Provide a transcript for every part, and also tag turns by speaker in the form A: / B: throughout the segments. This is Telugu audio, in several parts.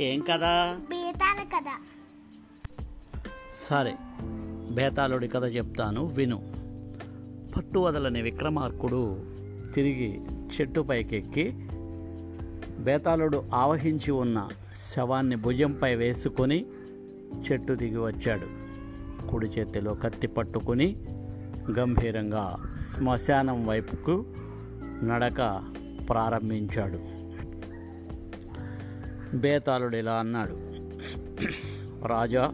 A: ఏం కదా?
B: బేతాల
A: సరే బేతాళుడి కథ చెప్తాను విను. పట్టు వదలని విక్రమార్కుడు తిరిగి చెట్టు పైకెక్కి బేతాళుడు ఆవహించి ఉన్న శవాన్ని భుజంపై వేసుకొని చెట్టు దిగి వచ్చాడు. కుడి చేతిలో కత్తి పట్టుకుని గంభీరంగా శ్మశానం వైపుకు నడక ప్రారంభించాడు. బేతాళుడు ఇలా అన్నాడు. రాజా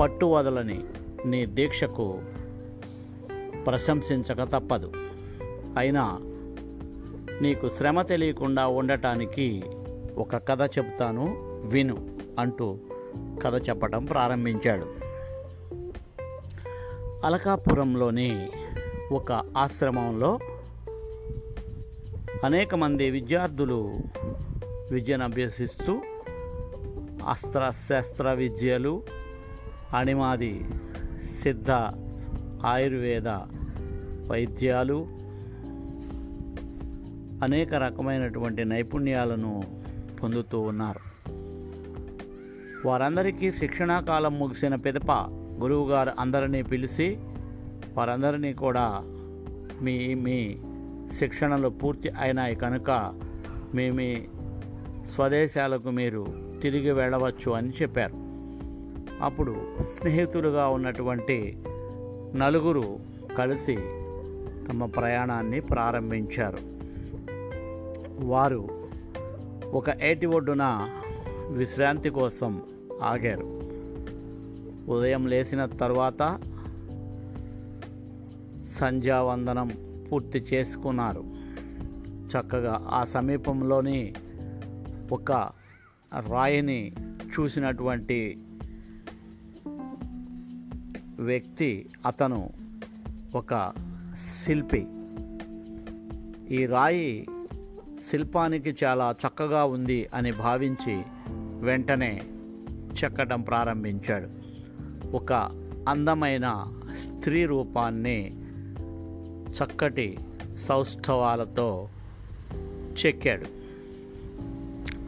A: పట్టు వదలని నీ దీక్షకు ప్రశంసించక తప్పదు. అయినా నీకు శ్రమ తెలియకుండా ఉండటానికి ఒక కథ చెప్తాను విను అంటూ కథ చెప్పడం ప్రారంభించాడు. అలకాపురంలోని ఒక ఆశ్రమంలో అనేక మంది విద్యార్థులు విద్యను అభ్యసిస్తూ అస్త్ర శస్త్ర విద్యలు అణిమాది సిద్ధ ఆయుర్వేద వైద్యాలు అనేక రకమైనటువంటి నైపుణ్యాలను పొందుతూ ఉన్నారు. వారందరికీ శిక్షణా కాలం ముగిసిన పిదప గురువుగారు అందరినీ పిలిచి వారందరినీ కూడా మీ మీ శిక్షణలు పూర్తి అయినాయి కనుక మీ మీ స్వదేశాలకు మీరు తిరిగి వెళ్ళవచ్చు అని చెప్పారు. అప్పుడు స్నేహితులుగా ఉన్నటువంటి నలుగురు కలిసి తమ ప్రయాణాన్ని ప్రారంభించారు. వారు ఒక ఏటి ఒడ్డున విశ్రాంతి కోసం ఆగారు. ఉదయం లేచిన తర్వాత సంధ్యావందనం పూర్తి చేసుకున్నారు. చక్కగా ఆ సమీపంలోని ఒక రాయిని చూసినటువంటి వ్యక్తి అతను ఒక శిల్పి. ఈ రాయి శిల్పానికి చాలా చక్కగా ఉంది అని భావించి వెంటనే చెక్కడం ప్రారంభించాడు. ఒక అందమైన స్త్రీ రూపాన్ని చక్కటి సౌష్ఠవాలతో చెక్కాడు.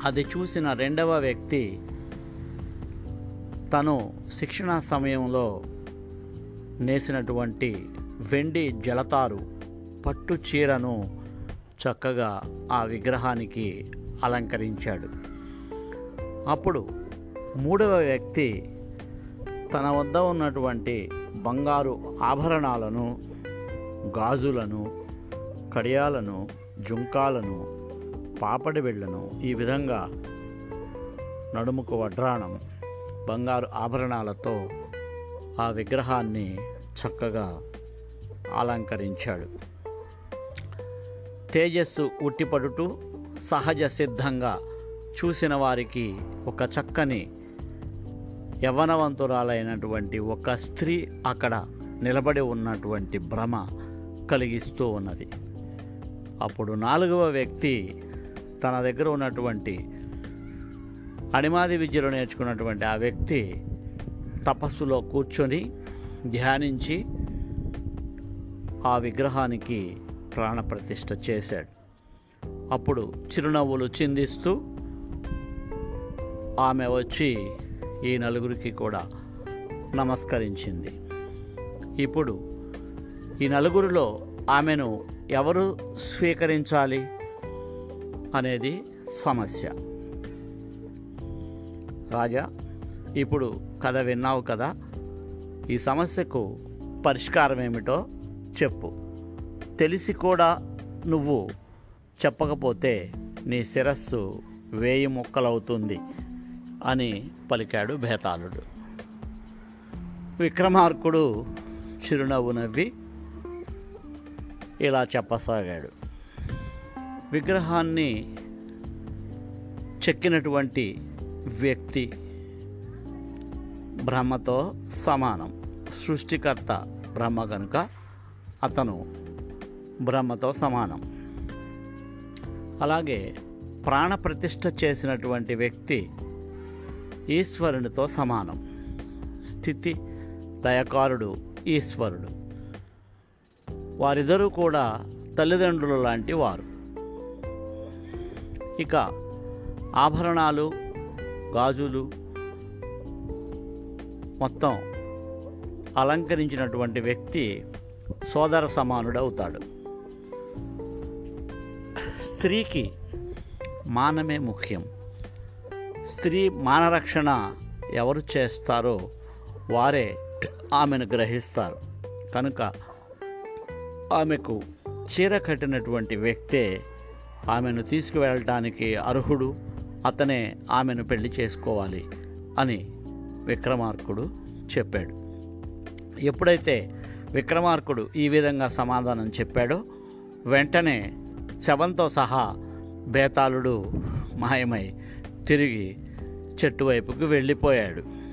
A: అది చూసిన రెండవ వ్యక్తి తను శిక్షణ సమయంలో నేసినటువంటి వెండి జలతారు పట్టు చీరను చక్కగా ఆ విగ్రహానికి అలంకరించాడు. అప్పుడు మూడవ వ్యక్తి తన వద్ద ఉన్నటువంటి బంగారు ఆభరణాలను గాజులను కడియాలను జుంకాలను పాపడి వెళ్ళను. ఈ విధంగా నడుముకు వడ్రాణం బంగారు ఆభరణాలతో ఆ విగ్రహాన్ని చక్కగా అలంకరించాడు. తేజస్సు ఉట్టిపడుతూ సహజ సిద్ధంగా చూసిన వారికి ఒక చక్కని యవ్వనవంతురాలైనటువంటి ఒక స్త్రీ అక్కడ నిలబడి ఉన్నటువంటి భ్రమ కలిగిస్తూ ఉన్నది. అప్పుడు నాలుగవ వ్యక్తి తన దగ్గర ఉన్నటువంటి అణిమాది విద్యలో నేర్చుకున్నటువంటి ఆ వ్యక్తి తపస్సులో కూర్చొని ధ్యానించి ఆ విగ్రహానికి ప్రాణప్రతిష్ఠ చేశాడు. అప్పుడు చిరునవ్వులు చిందిస్తూ ఆమె వచ్చి ఈ నలుగురికి కూడా నమస్కరించింది. ఇప్పుడు ఈ నలుగురిలో ఆమెను ఎవరు స్వీకరించాలి? అనేది సమస్య. రాజా ఇప్పుడు కథ విన్నావు కదా ఈ సమస్యకు పరిష్కారం ఏమిటో చెప్పు. తెలిసి కూడా నువ్వు చెప్పకపోతే నీ శిరస్సు వేయి ముక్కలవుతుంది అని పలికాడు భేతాళుడు విక్రమార్కుడు చిరునవ్వు నవ్వి ఇలా చెప్పసాగాడు. విగ్రహాన్ని చెక్కినటువంటి వ్యక్తి బ్రహ్మతో సమానం. సృష్టికర్త బ్రహ్మ కనుక అతను బ్రహ్మతో సమానం. అలాగే ప్రాణప్రతిష్ఠ చేసినటువంటి వ్యక్తి ఈశ్వరునితో సమానం. స్థితి లయకారుడు ఈశ్వరుడు. వారిద్దరూ కూడా తల్లిదండ్రులు లాంటి వారు. ఇక ఆభరణాలు గాజులు మొత్తం అలంకరించినటువంటి వ్యక్తి సోదర సమానుడవుతాడు. స్త్రీకి మానమే ముఖ్యం. స్త్రీ మానరక్షణ ఎవరు చేస్తారో వారే ఆమెను గ్రహిస్తారు. కనుక ఆమెకు చీర కట్టినటువంటి వ్యక్తే ఆమెను తీసుకువెళ్ళటానికి అర్హుడు అతనే ఆమెను పెళ్ళి చేసుకోవాలి అని విక్రమార్కుడు చెప్పాడు. ఎప్పుడైతే విక్రమార్కుడు ఈ విధంగా సమాధానం చెప్పాడో వెంటనే శవంతో సహా బేతాళుడు మాయమై తిరిగి చెట్టు వైపుకు వెళ్ళిపోయాడు.